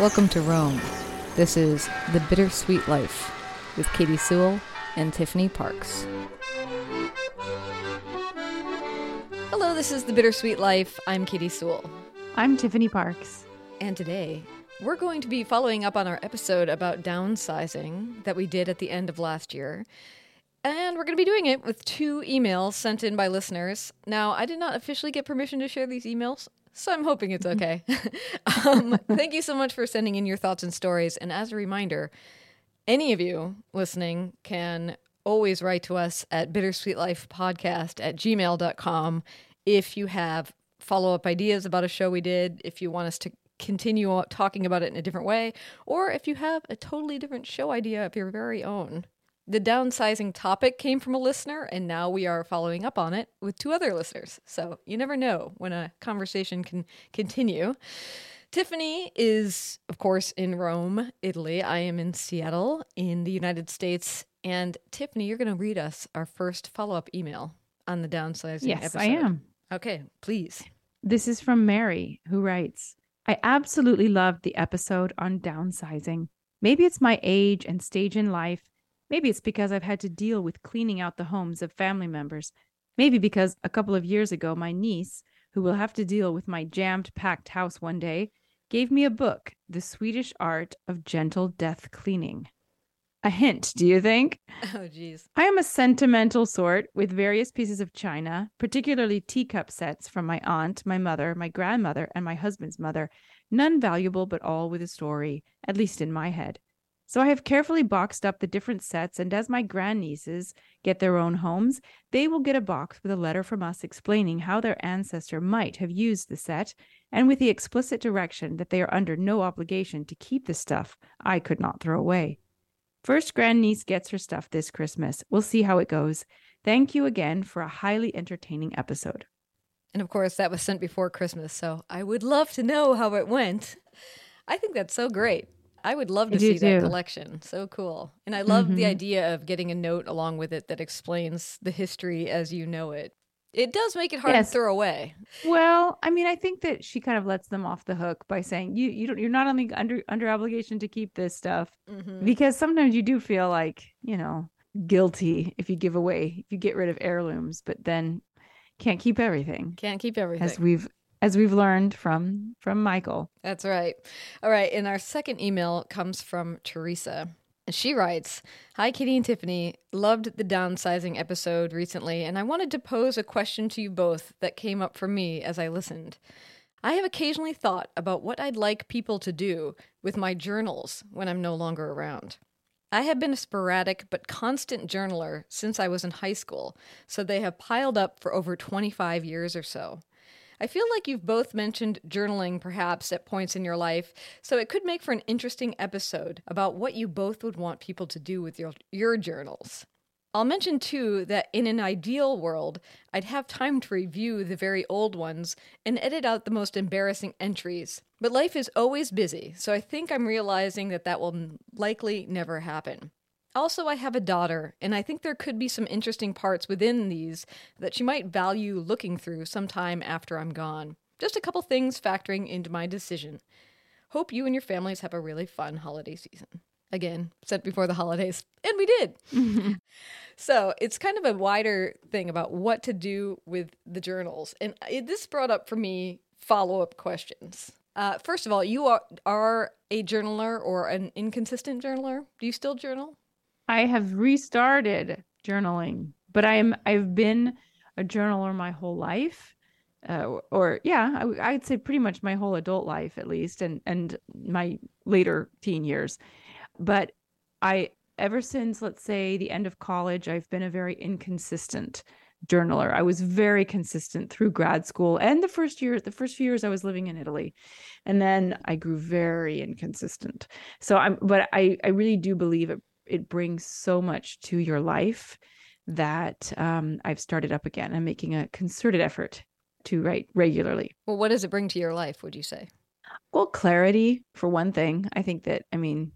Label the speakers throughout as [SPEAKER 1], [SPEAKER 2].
[SPEAKER 1] Welcome to Rome. This is The Bittersweet Life with Katie Sewell and Tiffany Parks. Hello, this is The Bittersweet Life. I'm Katie Sewell.
[SPEAKER 2] I'm Tiffany Parks.
[SPEAKER 1] And today, we're going to be following up on our episode about downsizing that we did at the end of last year. And we're going to be doing it with two emails sent in by listeners. Now, I did not officially get permission to share these emails, so I'm hoping it's okay. um, thank you so much for sending in your thoughts and stories. And as a reminder, any of you listening can always write to us at bittersweetlifepodcast at gmail.com if you have follow up ideas about a show we did, if you want us to continue talking about it in a different way, or if you have a totally different show idea of your very own. The downsizing topic came from a listener, and now we are following up on it with two other listeners. So you never know when a conversation can continue. Tiffany is, of course, in Rome, Italy. I am in Seattle, in the United States. And Tiffany, you're going to read us our first follow up email on the downsizing
[SPEAKER 2] yes,
[SPEAKER 1] episode.
[SPEAKER 2] I am.
[SPEAKER 1] Okay, please.
[SPEAKER 2] This is from Mary, who writes I absolutely loved the episode on downsizing. Maybe it's my age and stage in life. Maybe it's because I've had to deal with cleaning out the homes of family members. Maybe because a couple of years ago, my niece, who will have to deal with my jammed packed house one day, gave me a book, The Swedish Art of Gentle Death Cleaning. A hint, do you think?
[SPEAKER 1] Oh, geez.
[SPEAKER 2] I am a sentimental sort with various pieces of china, particularly teacup sets from my aunt, my mother, my grandmother, and my husband's mother, none valuable but all with a story, at least in my head. So I have carefully boxed up the different sets, and as my grandnieces get their own homes, they will get a box with a letter from us explaining how their ancestor might have used the set, and with the explicit direction that they are under no obligation to keep the stuff I could not throw away. First grandniece gets her stuff this Christmas. We'll see how it goes. Thank you again for a highly entertaining episode.
[SPEAKER 1] And of course, that was sent before Christmas, so I would love to know how it went. I think that's so great. I would love to see
[SPEAKER 2] do
[SPEAKER 1] that collection. So cool. And I love the
[SPEAKER 2] Mhm.
[SPEAKER 1] idea of getting a note along with it that explains the history as you know it. It does make it hard
[SPEAKER 2] Yes.
[SPEAKER 1] to throw away.
[SPEAKER 2] Well, I mean, I think that she kind of lets them off the hook by saying you you don't you're not only under under obligation to keep this stuff
[SPEAKER 1] Mhm.
[SPEAKER 2] because sometimes you do feel like you know guilty if you give away if you get rid of heirlooms, but then can't keep everything
[SPEAKER 1] Can't keep everything.
[SPEAKER 2] as we've as we've learned from from Michael.
[SPEAKER 1] That's right. All right. And our second email comes from Teresa. And she writes Hi, Kitty and Tiffany. Loved the downsizing episode recently, and I wanted to pose a question to you both that came up for me as I listened. I have occasionally thought about what I'd like people to do with my journals when I'm no longer around. I have been a sporadic but constant journaler since I was in high school, so they have piled up for over 25 years or so. I feel like you've both mentioned journaling perhaps at points in your life, so it could make for an interesting episode about what you both would want people to do with your, your journals. I'll mention too that in an ideal world, I'd have time to review the very old ones and edit out the most embarrassing entries. But life is always busy, so I think I'm realizing that that will likely never happen. Also, I have a daughter, and I think there could be some interesting parts within these that she might value looking through sometime after I'm gone. Just a couple things factoring into my decision. Hope you and your families have a really fun holiday season. Again, sent before the holidays, and we did. So it's kind of a wider thing about what to do with the journals. And it, this brought up for me follow up questions. Uh, first of all, you are, are a journaler or an inconsistent journaler. Do you still journal?
[SPEAKER 2] I have restarted journaling, but I am I've been a journaler my whole life, uh, or, or yeah, I, I'd say pretty much my whole adult life at least, and and my later teen years. But I ever since let's say the end of college, I've been a very inconsistent journaler. I was very consistent through grad school and the first year, the first few years I was living in Italy, and then I grew very inconsistent. So I'm, but I I really do believe it it brings so much to your life that um, I've started up again. I'm making a concerted effort to write regularly.
[SPEAKER 1] Well, what does it bring to your life, would you say?
[SPEAKER 2] Well, clarity for one thing. I think that I mean,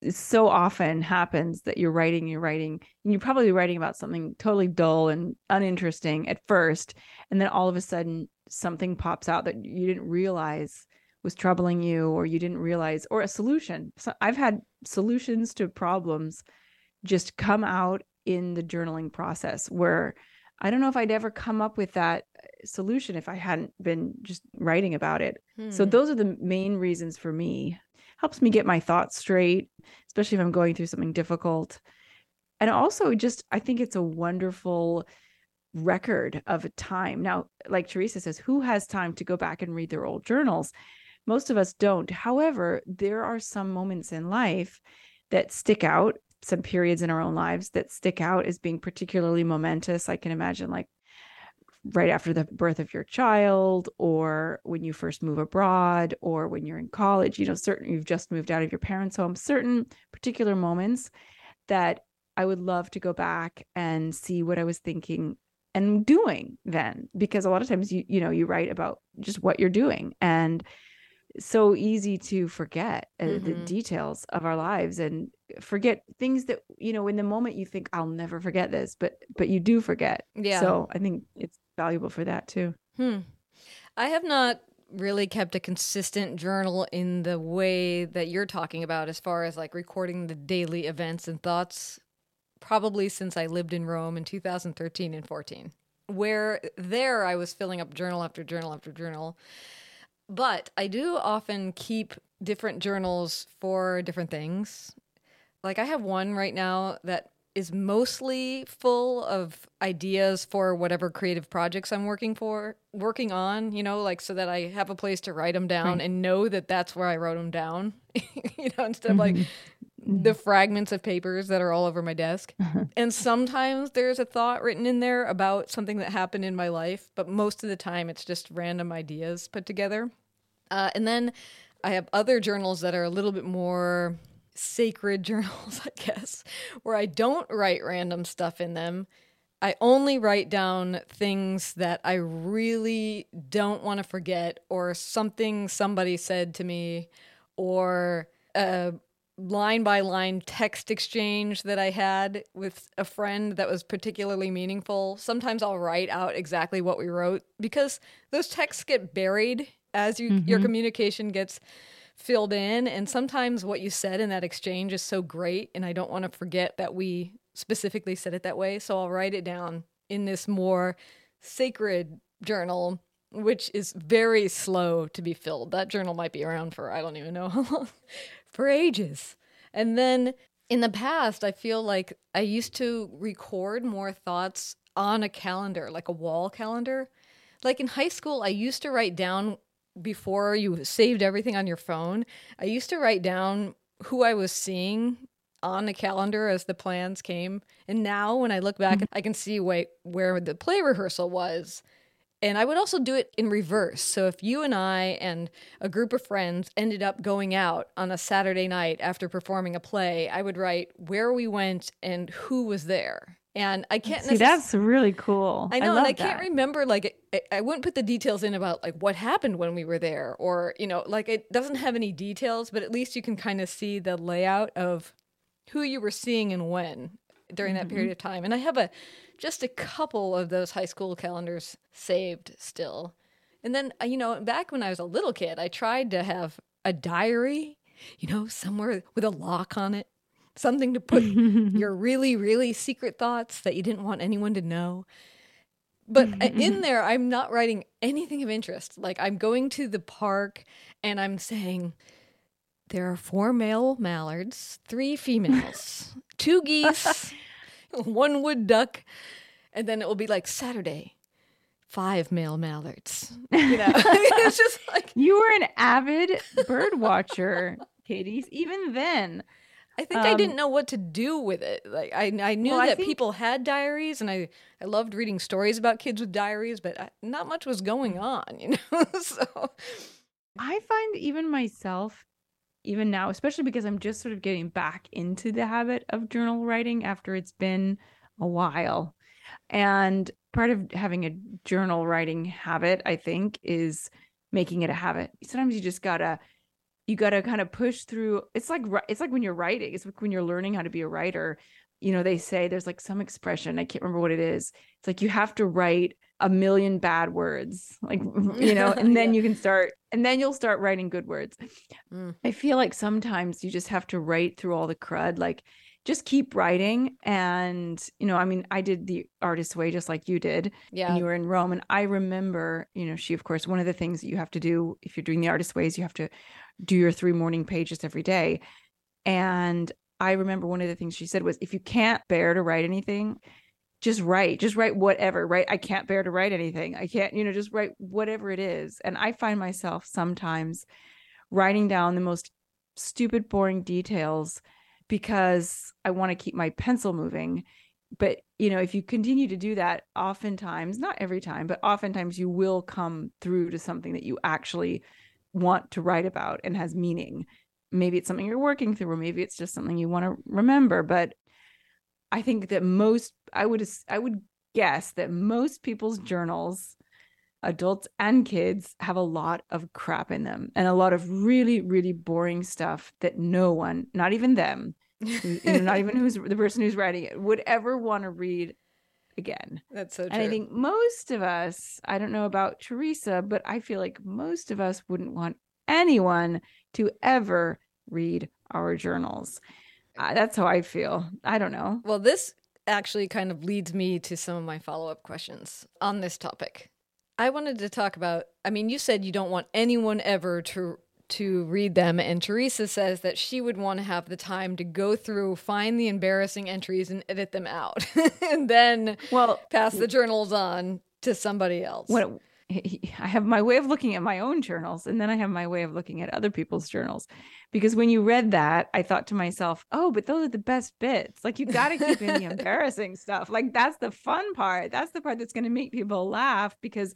[SPEAKER 2] it so often happens that you're writing, you're writing, and you're probably writing about something totally dull and uninteresting at first, and then all of a sudden something pops out that you didn't realize was troubling you or you didn't realize or a solution. So I've had solutions to problems just come out in the journaling process where I don't know if I'd ever come up with that uh, solution if I hadn't been just writing about it. Hmm. So those are the main reasons for me. Helps me get my thoughts straight, especially if I'm going through something difficult. And also just I think it's a wonderful record of a time. Now, like Teresa says, who has time to go back and read their old journals? Most of us don't. However, there are some moments in life that stick out some periods in our own lives that stick out as being particularly momentous. I can imagine like right after the birth of your child or when you first move abroad or when you're in college, you know, certain you've just moved out of your parents' home, certain particular moments that I would love to go back and see what I was thinking and doing then because a lot of times you you know you write about just what you're doing and so easy to forget uh, mm-hmm. the details of our lives and forget things that you know in the moment you think I'll never forget this but but you do forget. Yeah. So I think it's valuable for that too.
[SPEAKER 1] Hmm. I have not really kept a consistent journal in the way that you're talking about as far as like recording the daily events and thoughts probably since I lived in Rome in 2013 and 14 where there I was filling up journal after journal after journal but I do often keep different journals for different things. Like I have one right now that is mostly full of ideas for whatever creative projects I'm working for, working on, you know, like so that I have a place to write them down right. and know that that's where I wrote them down, you know, instead of like mm-hmm. The fragments of papers that are all over my desk. and sometimes there's a thought written in there about something that happened in my life, but most of the time it's just random ideas put together. Uh, and then I have other journals that are a little bit more sacred journals, I guess, where I don't write random stuff in them. I only write down things that I really don't want to forget, or something somebody said to me, or a line by line text exchange that I had with a friend that was particularly meaningful. Sometimes I'll write out exactly what we wrote because those texts get buried as you mm-hmm. your communication gets filled in and sometimes what you said in that exchange is so great and I don't want to forget that we specifically said it that way so I'll write it down in this more sacred journal which is very slow to be filled that journal might be around for I don't even know how long for ages and then in the past I feel like I used to record more thoughts on a calendar like a wall calendar like in high school I used to write down before you saved everything on your phone, I used to write down who I was seeing on the calendar as the plans came. And now when I look back, mm-hmm. I can see wait, where the play rehearsal was. And I would also do it in reverse. So if you and I and a group of friends ended up going out on a Saturday night after performing a play, I would write where we went and who was there. And I can't
[SPEAKER 2] see. Necess- that's really cool.
[SPEAKER 1] I know, I and I can't remember. Like, I, I wouldn't put the details in about like what happened when we were there, or you know, like it doesn't have any details, but at least you can kind of see the layout of who you were seeing and when during that mm-hmm. period of time. And I have a just a couple of those high school calendars saved still. And then, uh, you know, back when I was a little kid, I tried to have a diary, you know, somewhere with a lock on it something to put your really, really secret thoughts that you didn't want anyone to know. But uh, in there, I'm not writing anything of interest. Like I'm going to the park and I'm saying, there are four male mallards, three females, two geese, one wood duck, and then it will be like Saturday, five male mallards. You know, it's just like
[SPEAKER 2] you were an avid bird watcher, Katie. Even then,
[SPEAKER 1] I think um, I didn't know what to do with it. Like I, I knew well, that I think... people had diaries, and I, I loved reading stories about kids with diaries, but I, not much was going on, you know. so
[SPEAKER 2] I find even myself, even now, especially because I'm just sort of getting back into the habit of journal writing after it's been a while, and part of having a journal writing habit, I think, is making it a habit. Sometimes you just gotta you got to kind of push through it's like it's like when you're writing it's like when you're learning how to be a writer you know, they say there's like some expression, I can't remember what it is. It's like you have to write a million bad words, like, you know, and then yeah. you can start, and then you'll start writing good words. Mm. I feel like sometimes you just have to write through all the crud. Like, just keep writing. And, you know, I mean, I did the artist's way just like you did.
[SPEAKER 1] Yeah.
[SPEAKER 2] you were in Rome. And I remember, you know, she, of course, one of the things that you have to do if you're doing the artist's ways, you have to do your three morning pages every day. And I remember one of the things she said was if you can't bear to write anything, just write, just write whatever, right? I can't bear to write anything. I can't, you know, just write whatever it is. And I find myself sometimes writing down the most stupid, boring details because I want to keep my pencil moving. But, you know, if you continue to do that, oftentimes, not every time, but oftentimes you will come through to something that you actually want to write about and has meaning. Maybe it's something you're working through, or maybe it's just something you want to remember. But I think that most, I would, I would guess that most people's journals, adults and kids, have a lot of crap in them and a lot of really, really boring stuff that no one, not even them, you know, not even who's the person who's writing it, would ever want to read again.
[SPEAKER 1] That's so true.
[SPEAKER 2] And I think most of us, I don't know about Teresa, but I feel like most of us wouldn't want anyone to ever read our journals. Uh, that's how I feel. I don't know.
[SPEAKER 1] Well, this actually kind of leads me to some of my follow up questions on this topic. I wanted to talk about, I mean, you said you don't want anyone ever to to read them and Teresa says that she would want to have the time to go through find the embarrassing entries and edit them out and then well pass the journals on to somebody else.
[SPEAKER 2] What I have my way of looking at my own journals and then I have my way of looking at other people's journals. Because when you read that, I thought to myself, oh, but those are the best bits. Like you got to keep in the embarrassing stuff. Like that's the fun part. That's the part that's going to make people laugh because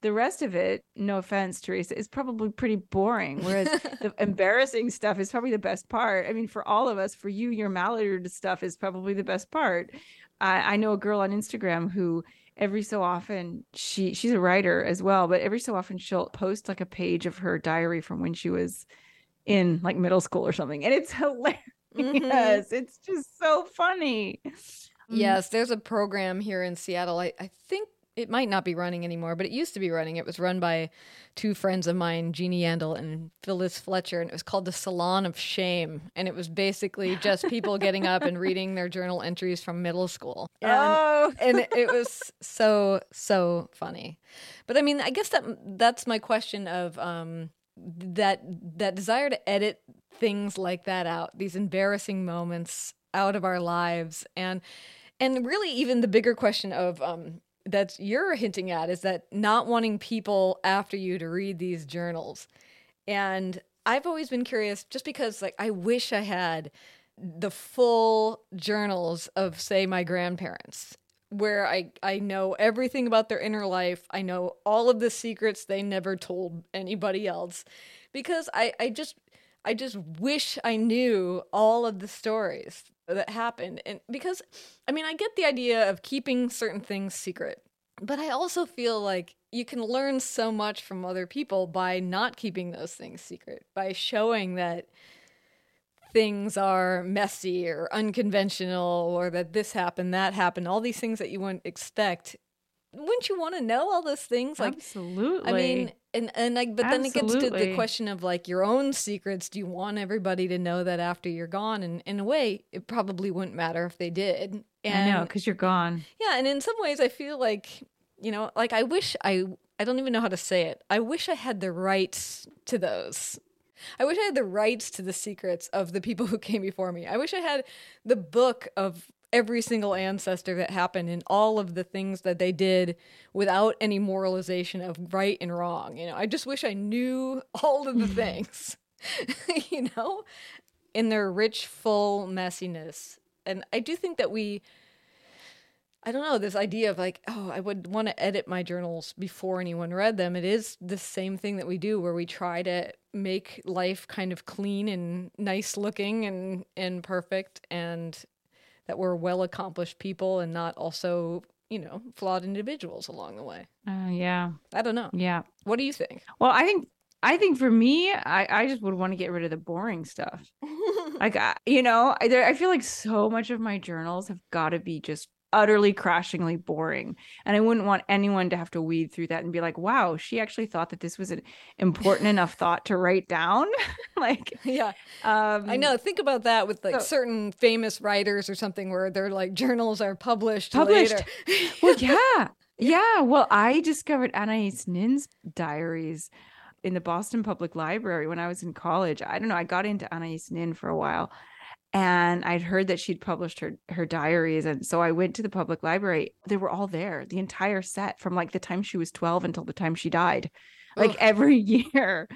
[SPEAKER 2] the rest of it, no offense, Teresa, is probably pretty boring. Whereas the embarrassing stuff is probably the best part. I mean, for all of us, for you, your Mallard stuff is probably the best part. I, I know a girl on Instagram who every so often she she's a writer as well but every so often she'll post like a page of her diary from when she was in like middle school or something and it's hilarious. Mm-hmm. it's just so funny.
[SPEAKER 1] Yes there's a program here in seattle. I, I think it might not be running anymore, but it used to be running. It was run by two friends of mine, Jeannie Yandel and Phyllis Fletcher, and it was called the Salon of Shame. And it was basically just people getting up and reading their journal entries from middle school. And,
[SPEAKER 2] oh,
[SPEAKER 1] and it was so so funny. But I mean, I guess that that's my question of um, that that desire to edit things like that out, these embarrassing moments out of our lives, and and really even the bigger question of um, that you're hinting at is that not wanting people after you to read these journals. And I've always been curious just because like I wish I had the full journals of say my grandparents where I I know everything about their inner life. I know all of the secrets they never told anybody else because I I just I just wish I knew all of the stories that happened. And because, I mean, I get the idea of keeping certain things secret, but I also feel like you can learn so much from other people by not keeping those things secret, by showing that things are messy or unconventional or that this happened, that happened, all these things that you wouldn't expect. Wouldn't you want to know all those things?
[SPEAKER 2] Like, absolutely.
[SPEAKER 1] I mean, and and like, but then it gets to the question of like your own secrets. Do you want everybody to know that after you're gone? And in a way, it probably wouldn't matter if they did.
[SPEAKER 2] And, I know because you're gone.
[SPEAKER 1] Yeah, and in some ways, I feel like you know, like I wish I I don't even know how to say it. I wish I had the rights to those. I wish I had the rights to the secrets of the people who came before me. I wish I had the book of every single ancestor that happened and all of the things that they did without any moralization of right and wrong. You know, I just wish I knew all of the things, you know, in their rich, full messiness. And I do think that we, I don't know, this idea of like, oh, I would want to edit my journals before anyone read them. It is the same thing that we do where we try to make life kind of clean and nice looking and, and perfect and that we're well accomplished people and not also you know flawed individuals along the way.
[SPEAKER 2] Uh, yeah.
[SPEAKER 1] I don't know.
[SPEAKER 2] Yeah.
[SPEAKER 1] What do you think?
[SPEAKER 2] Well i think i think for me i i just would want to get rid of the boring stuff. Like I, you know, I, there, I feel like so much of my journals have got to be just utterly crashingly boring and i wouldn't want anyone to have to weed through that and be like wow she actually thought that this was an important enough thought to write down? Like
[SPEAKER 1] yeah. um i know. Think about that with like so, certain famous writers or something where their like journals are published, published. later.
[SPEAKER 2] Well yeah. Yeah. Well i discovered anais nin's diaries in the boston public library when i was in college. I don't know. I got into anais nin for a while and I'd heard that she'd published her her diaries and so I went to the public library. They were all there the entire set from like the time she was 12 until the time she died. Like Ugh. every year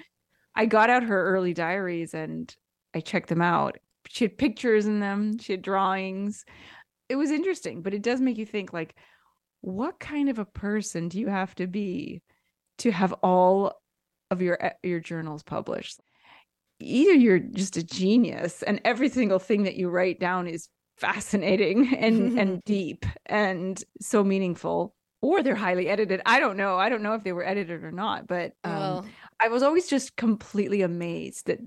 [SPEAKER 2] I got out her early diaries and I checked them out. She had pictures in them she had drawings. It was interesting but it does make you think like what kind of a person do you have to be to have all of your eh, your journals published either you're just a genius and every single thing that you write down is fascinating and and deep and so meaningful or they're highly edited. I don't know. I don't know if they were edited or not but um, well, i was always just completely amazed that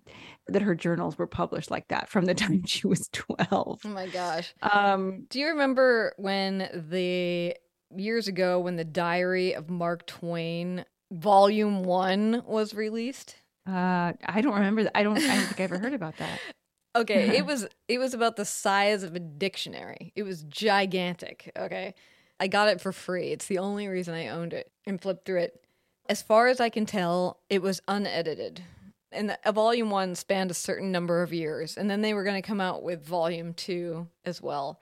[SPEAKER 2] that her journals were published like that from the time she was 12 oh
[SPEAKER 1] my gosh. Um do you remember when the years ago when the diary of mark twain volume 1 was released
[SPEAKER 2] uh, I don't remember. That. I don't. I don't think I ever heard about that.
[SPEAKER 1] okay, it was it was about the size of a dictionary. It was gigantic. Okay, I got it for free. It's the only reason I owned it and flipped through it. As far as I can tell, it was unedited. And the, a volume one spanned a certain number of years, and then they were going to come out with volume two as well.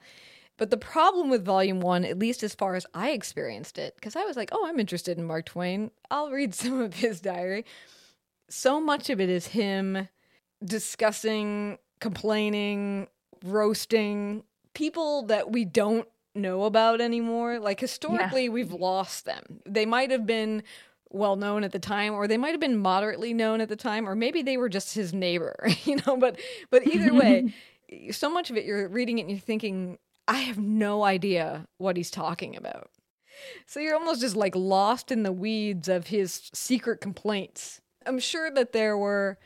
[SPEAKER 1] But the problem with volume one, at least as far as I experienced it, because I was like, oh, I'm interested in Mark Twain. I'll read some of his diary so much of it is him discussing, complaining, roasting people that we don't know about anymore. Like historically, yeah. we've lost them. They might have been well known at the time or they might have been moderately known at the time or maybe they were just his neighbor you know but but either way so much of it you're reading it and you're thinking i have no idea what he's talking about so you're almost just like lost in the weeds of his secret complaints I'm sure that there were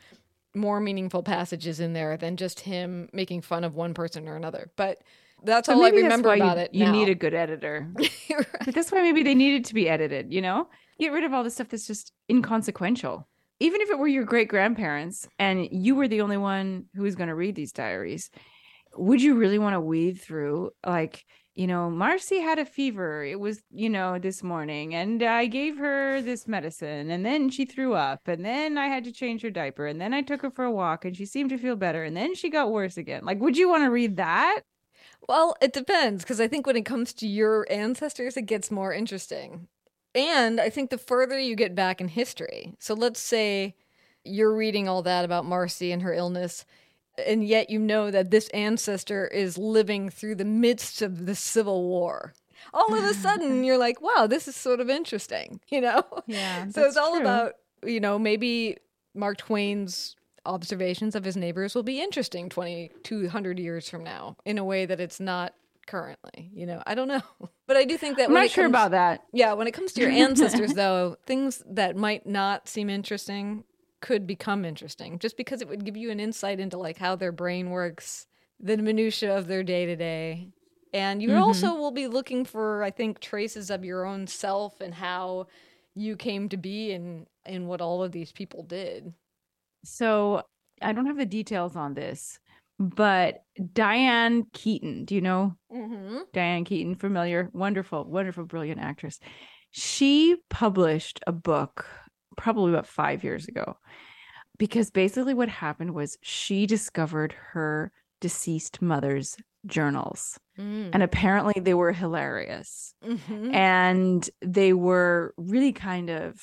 [SPEAKER 1] more meaningful passages in there than just him making fun of one person or another. But that's all I remember about
[SPEAKER 2] you,
[SPEAKER 1] it.
[SPEAKER 2] You
[SPEAKER 1] now.
[SPEAKER 2] need a good editor. right. But that's why maybe they needed to be edited, you know? Get rid of all the stuff that's just inconsequential. Even if it were your great grandparents and you were the only one who was going to read these diaries, would you really want to weed through like you know, Marcy had a fever. It was, you know, this morning, and I gave her this medicine, and then she threw up, and then I had to change her diaper, and then I took her for a walk, and she seemed to feel better, and then she got worse again. Like, would you want to read that?
[SPEAKER 1] Well, it depends, because I think when it comes to your ancestors, it gets more interesting. And I think the further you get back in history, so let's say you're reading all that about Marcy and her illness and yet you know that this ancestor is living through the midst of the Civil War. All of a sudden, you're like, wow, this is sort of interesting, you know?
[SPEAKER 2] Yeah.
[SPEAKER 1] so it's all true. about, you know, maybe Mark Twain's observations of his neighbors will be interesting 2200 years from now in a way that it's not currently you know i don't know but i do think that
[SPEAKER 2] i'm not sure
[SPEAKER 1] comes,
[SPEAKER 2] about that
[SPEAKER 1] yeah when it comes to your ancestors though things that might not seem interesting could become interesting just because it would give you an insight into like how their brain works, the minutia of their day to day. And you mm-hmm. also will be looking for, I think, traces of your own self and how you came to be and and what all of these people did.
[SPEAKER 2] So I don't have the details on this, but Diane Keaton, do you know mm-hmm. Diane Keaton? Familiar, wonderful, wonderful, brilliant actress. She published a book probably about five years ago. Because basically, what happened was she discovered her deceased mother's journals. Mm. And apparently, they were hilarious. Mm-hmm. And they were really kind of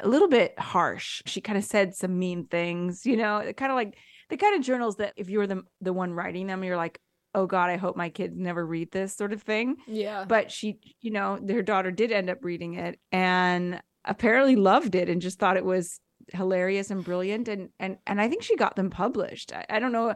[SPEAKER 2] a little bit harsh. She kind of said some mean things, you know, kind of like the kind of journals that if you were the, the one writing them, you're like, oh God, I hope my kids never read this sort of thing.
[SPEAKER 1] Yeah.
[SPEAKER 2] But she, you know, their daughter did end up reading it. And apparently loved it and just thought it was hilarious and brilliant and and and I think she got them published. I, I don't know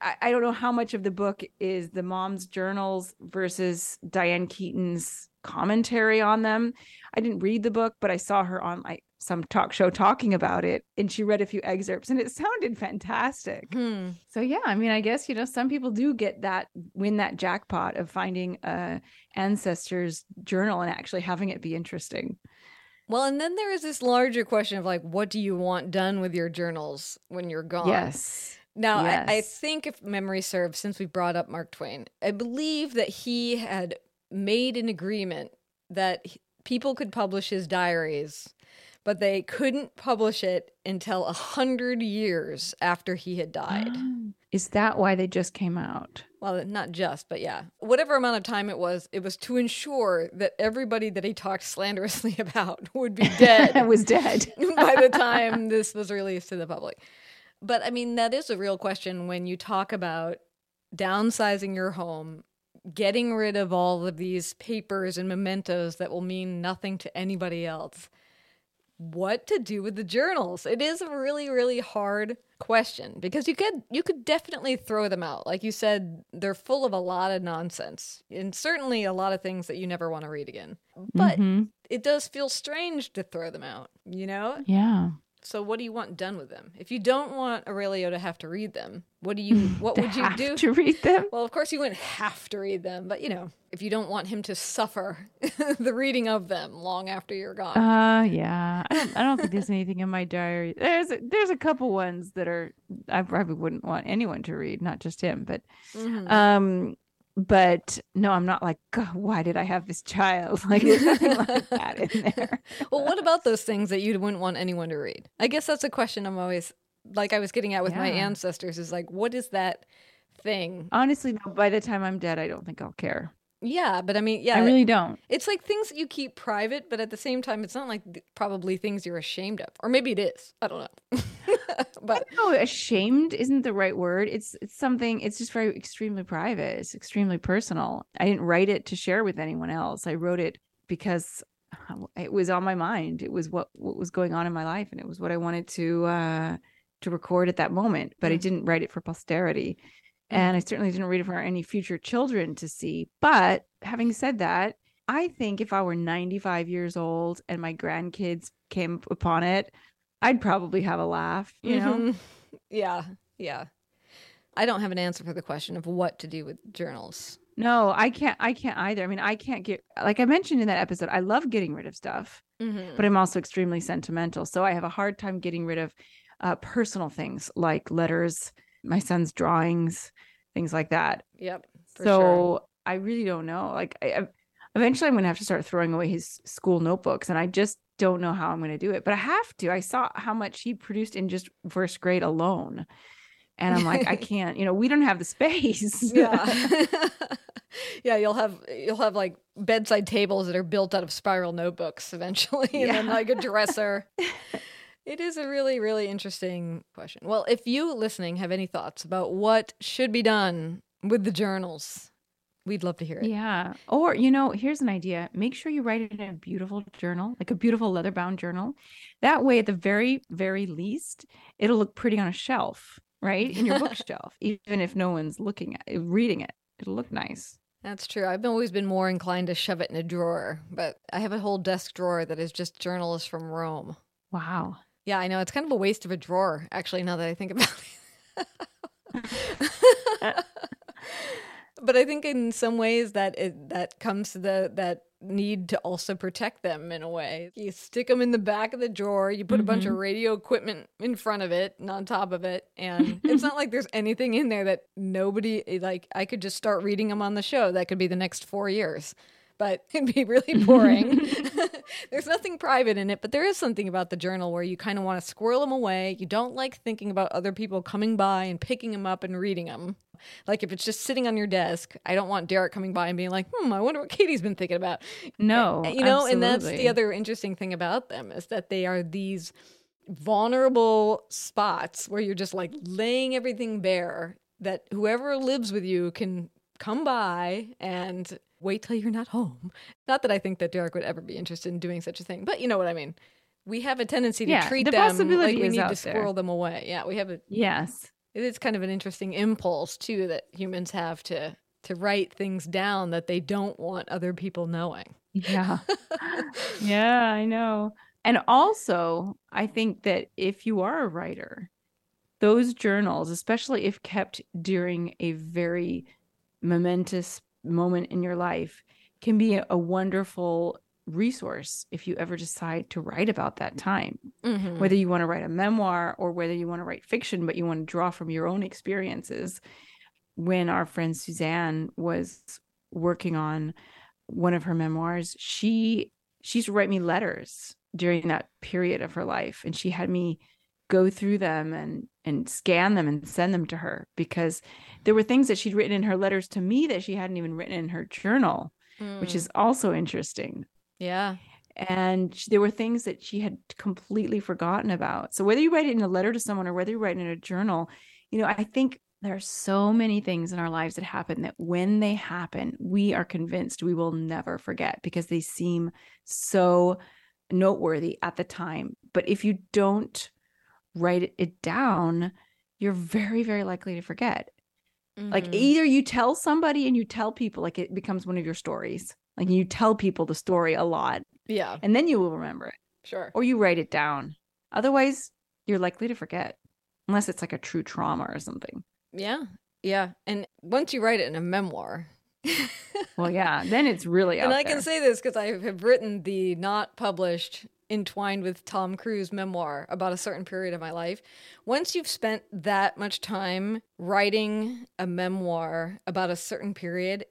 [SPEAKER 2] I, I, don't know how much of the book is the mom's journals versus Diane Keaton's commentary on them. I didn't read the book, but I saw her on like some talk show talking about it and she read a few excerpts and it sounded fantastic.
[SPEAKER 1] Hmm.
[SPEAKER 2] So yeah, I mean, I guess you know some people do get that win that jackpot of finding a ancestor's journal and actually having it be interesting.
[SPEAKER 1] Well, and then there is this larger question of like, what do you want done with your journals when you're gone?
[SPEAKER 2] Yes.
[SPEAKER 1] Now, I, I think if memory serves, since we brought up Mark Twain, I believe that he had made an agreement that people could publish his diaries, but they couldn't publish it until a hundred years after he had died.
[SPEAKER 2] Is that why they just came out?
[SPEAKER 1] Well, not just, but yeah, whatever amount of time it was, it was to ensure that everybody that he talked slanderously about would be dead.
[SPEAKER 2] Was dead.
[SPEAKER 1] by the time this was released to the public. But I mean, that is a real question when you talk about downsizing your home, getting rid of all of these papers and mementos that will mean nothing to anybody else. What to do with the journals? It is a really, really hard question because you could you could definitely throw them out. Like you said, they're full of a lot of nonsense and certainly a lot of things that you never want to read again. But
[SPEAKER 2] Mhm.
[SPEAKER 1] it does feel strange to throw them out, you know?
[SPEAKER 2] yeah.
[SPEAKER 1] So what do you want done with them? If you don't want Aurelio to have to read them, what do you what would you
[SPEAKER 2] have
[SPEAKER 1] do?
[SPEAKER 2] to read them?
[SPEAKER 1] Well, of course you wouldn't have to read them, but you know, if you don't want him to suffer the reading of them long after you're gone.
[SPEAKER 2] Uh yeah. I don't, I don't think there's anything in my diary. There's a, there's a couple ones that are I probably wouldn't want anyone to read, not just him, but
[SPEAKER 1] Mhm.
[SPEAKER 2] um but no, I'm not like, why did I have this child? Like like that in there.
[SPEAKER 1] well, what about those things that you wouldn't want anyone to read? I guess that's a question I'm always like I was getting at with my ancestors is like what is that thing?
[SPEAKER 2] Honestly, no, by the time I'm dead, I don't think I'll care.
[SPEAKER 1] Yeah, but I mean, yeah,
[SPEAKER 2] I really don't.
[SPEAKER 1] It's like things that you keep private, but at the same time, it's not like th- probably things you're ashamed of, or maybe it is. I don't know. but
[SPEAKER 2] No, ashamed isn't the right word. It's it's something. It's just very extremely private. It's extremely personal. I didn't write it to share with anyone else. I wrote it because it was on my mind. It was what what was going on in my life, and it was what I wanted to uh, to record at that moment. But I
[SPEAKER 1] Mm.
[SPEAKER 2] didn't write it for posterity, and I certainly didn't read it for any future children to see. But having said that, I think if I were 95 years old and my grandkids came upon it, I'd probably have a laugh. You know.
[SPEAKER 1] Mhm. yeah, yeah. I don't have an answer for the question of what to do with journals.
[SPEAKER 2] No, I can't. I can't either. I mean, I can't get like I mentioned in that episode. I love getting rid of stuff,
[SPEAKER 1] Mm-hmm.
[SPEAKER 2] but I'm also extremely sentimental. So I have a hard time getting rid of uh, personal things like letters, my son's drawings, things like that.
[SPEAKER 1] Yep. For
[SPEAKER 2] so
[SPEAKER 1] sure.
[SPEAKER 2] I really don't know. Like, I, I- eventually, I'm going to have to start throwing away his school notebooks, and I just don't know how I'm going to do it. But I have to. I saw how much he produced in just first grade alone, and I'm like, I can't. You know, we don't have the space.
[SPEAKER 1] Yeah. yeah, you'll have you'll have like bedside tables that are built out of spiral notebooks eventually and then
[SPEAKER 2] Yeah.
[SPEAKER 1] like a dresser. It is a really really interesting question. Well, if you listening have any thoughts about what should be done with the journals, we'd love to hear it.
[SPEAKER 2] Yeah. Or, you know, here's an idea. Make sure you write it in a beautiful journal, like a beautiful leather bound journal. That way, at the very, very least, it'll look pretty on a shelf, right? In your bookshelf, even if no one's looking at it, reading it. It'll look nice.
[SPEAKER 1] That's true. I've always been more inclined to shove it in a drawer, but I have a whole desk drawer that is just journals from Rome.
[SPEAKER 2] Wow.
[SPEAKER 1] Yeah, I know. It's kind of a waste of a drawer, actually, now that I think about it. but I think in some ways that it, that comes to the that need to also protect them in a way. You stick them in the back of the drawer, you put a bunch of mm-hmm. radio equipment in front of it and on top of it, and it's not like there's anything in there that nobody like I could just start reading them on the show. That could be the next 4 years. But it'd be really boring. There's nothing private in it, but there is something about the journal where you kind of want to squirrel them away. You don't like thinking about other people coming by and picking them up and reading them. Like if it's just sitting on your desk, I don't want Derek coming by and being like, "Hmm, I wonder what Katie's been thinking about."
[SPEAKER 2] No.
[SPEAKER 1] you know, and that's the other interesting thing about them is that they are these vulnerable spots where you're just like laying everything bare that whoever lives with you can come by and wait till you're not home. Not that I think that Derek would ever be interested in doing such a thing, but you know what I mean. We have a tendency to
[SPEAKER 2] Yeah,
[SPEAKER 1] treat
[SPEAKER 2] the
[SPEAKER 1] them like we need to
[SPEAKER 2] there.
[SPEAKER 1] squirrel them away. Yeah, we have a
[SPEAKER 2] Yes.
[SPEAKER 1] it is kind of an interesting impulse too that humans have to to write things down that they don't want other people knowing.
[SPEAKER 2] Yeah. yeah, I know. And also, I think that if you are a writer, those journals, especially if kept during a very momentous moment in your life, can be a wonderful resource if you ever decide to write about that time.
[SPEAKER 1] Mhm.
[SPEAKER 2] Whether you want to write a memoir or whether you want to write fiction, but you want to draw from your own experiences. When our friend Suzanne was working on one of her memoirs, she she used to write me letters during that period of her life, and she had me go through them and and scan them and send them to her because there were things that she'd written in her letters to me that she hadn't even written in her journal, which
[SPEAKER 1] Mm.
[SPEAKER 2] is also interesting
[SPEAKER 1] yeah.
[SPEAKER 2] and there were things that she had completely forgotten about. So whether you write it in a letter to someone or whether you write it in a journal, you know, I think there are so many things in our lives that happen that when they happen, we are convinced we will never forget because they seem so noteworthy at the time. But if you don't write it down, you're very, very likely to forget. Like
[SPEAKER 1] Mhm.
[SPEAKER 2] either you tell somebody and you tell people, like it becomes one of your stories. Like you tell people the story a lot
[SPEAKER 1] yeah,
[SPEAKER 2] and then you will remember it
[SPEAKER 1] sure.
[SPEAKER 2] or you write it down otherwise you're likely to forget unless it's like a true trauma or something
[SPEAKER 1] Yeah. Yeah. And once you write it in a memoir,
[SPEAKER 2] well yeah then it's really
[SPEAKER 1] and I
[SPEAKER 2] there.
[SPEAKER 1] can say this because I have written the not published entwined with Tom Cruise memoir about a certain period of my life. Once you've spent that much time writing a memoir about a certain period,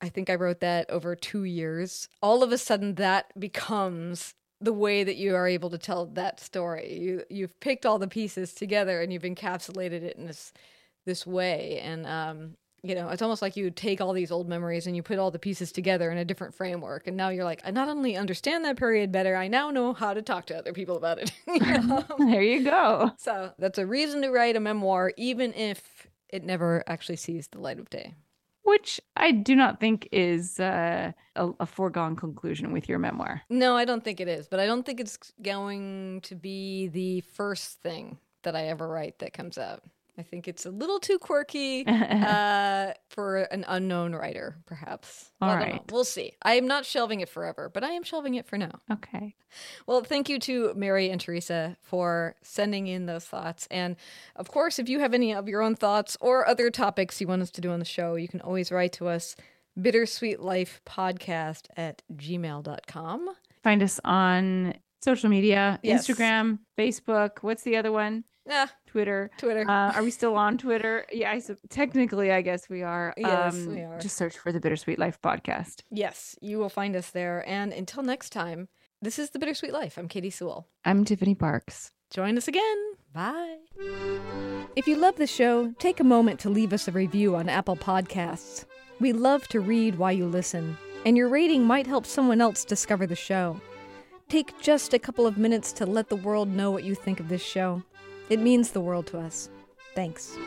[SPEAKER 1] I think I wrote that over two years. All of a sudden, that becomes the way that you are able to tell that story. You you've picked all the pieces together and you've encapsulated it in this this way, and um, you know, it's almost like you take all these old memories and you put all the pieces together in a different framework, and now you're like, I not only understand that period better, I now know how to talk to other people about it. You know?
[SPEAKER 2] there you go
[SPEAKER 1] So that's a reason to write a memoir, even if it never actually sees the light of day.
[SPEAKER 2] which i do not think is uh, a, a foregone conclusion with your memoir
[SPEAKER 1] No, I don't think it is, but I don't think it's going to be the first thing that I ever write that comes out. I think it's a little too quirky uh, for an unknown writer, perhaps.
[SPEAKER 2] All
[SPEAKER 1] know. We'll see. I am not shelving it forever, but I am shelving it for now.
[SPEAKER 2] okay
[SPEAKER 1] Well, thank you to Mary and Teresa for sending in those thoughts. And of course, if you have any of your own thoughts or other topics you want us to do on the show, you can always write to us bittersweet life podcast at gmail.com.
[SPEAKER 2] find us on social media
[SPEAKER 1] Yes.
[SPEAKER 2] instagram facebook what's the other one
[SPEAKER 1] Yeah,
[SPEAKER 2] twitter
[SPEAKER 1] Twitter.
[SPEAKER 2] uh, are we still on twitter yeah I, sup- technically i guess we are Um,
[SPEAKER 1] Yes, we are.
[SPEAKER 2] just search for the bittersweet life podcast
[SPEAKER 1] yes, you will find us there. And until next time, this is The Bittersweet Life. I'm Katie Sewell.
[SPEAKER 2] i'm tiffany parks
[SPEAKER 1] Join us again. Bye. If you love the show, take a moment to leave us a review on Apple Podcasts. We love to read while you listen, and your rating might help someone else discover the show. Take just a couple of minutes to let the world know what you think of this show. It means the world to us. Thanks.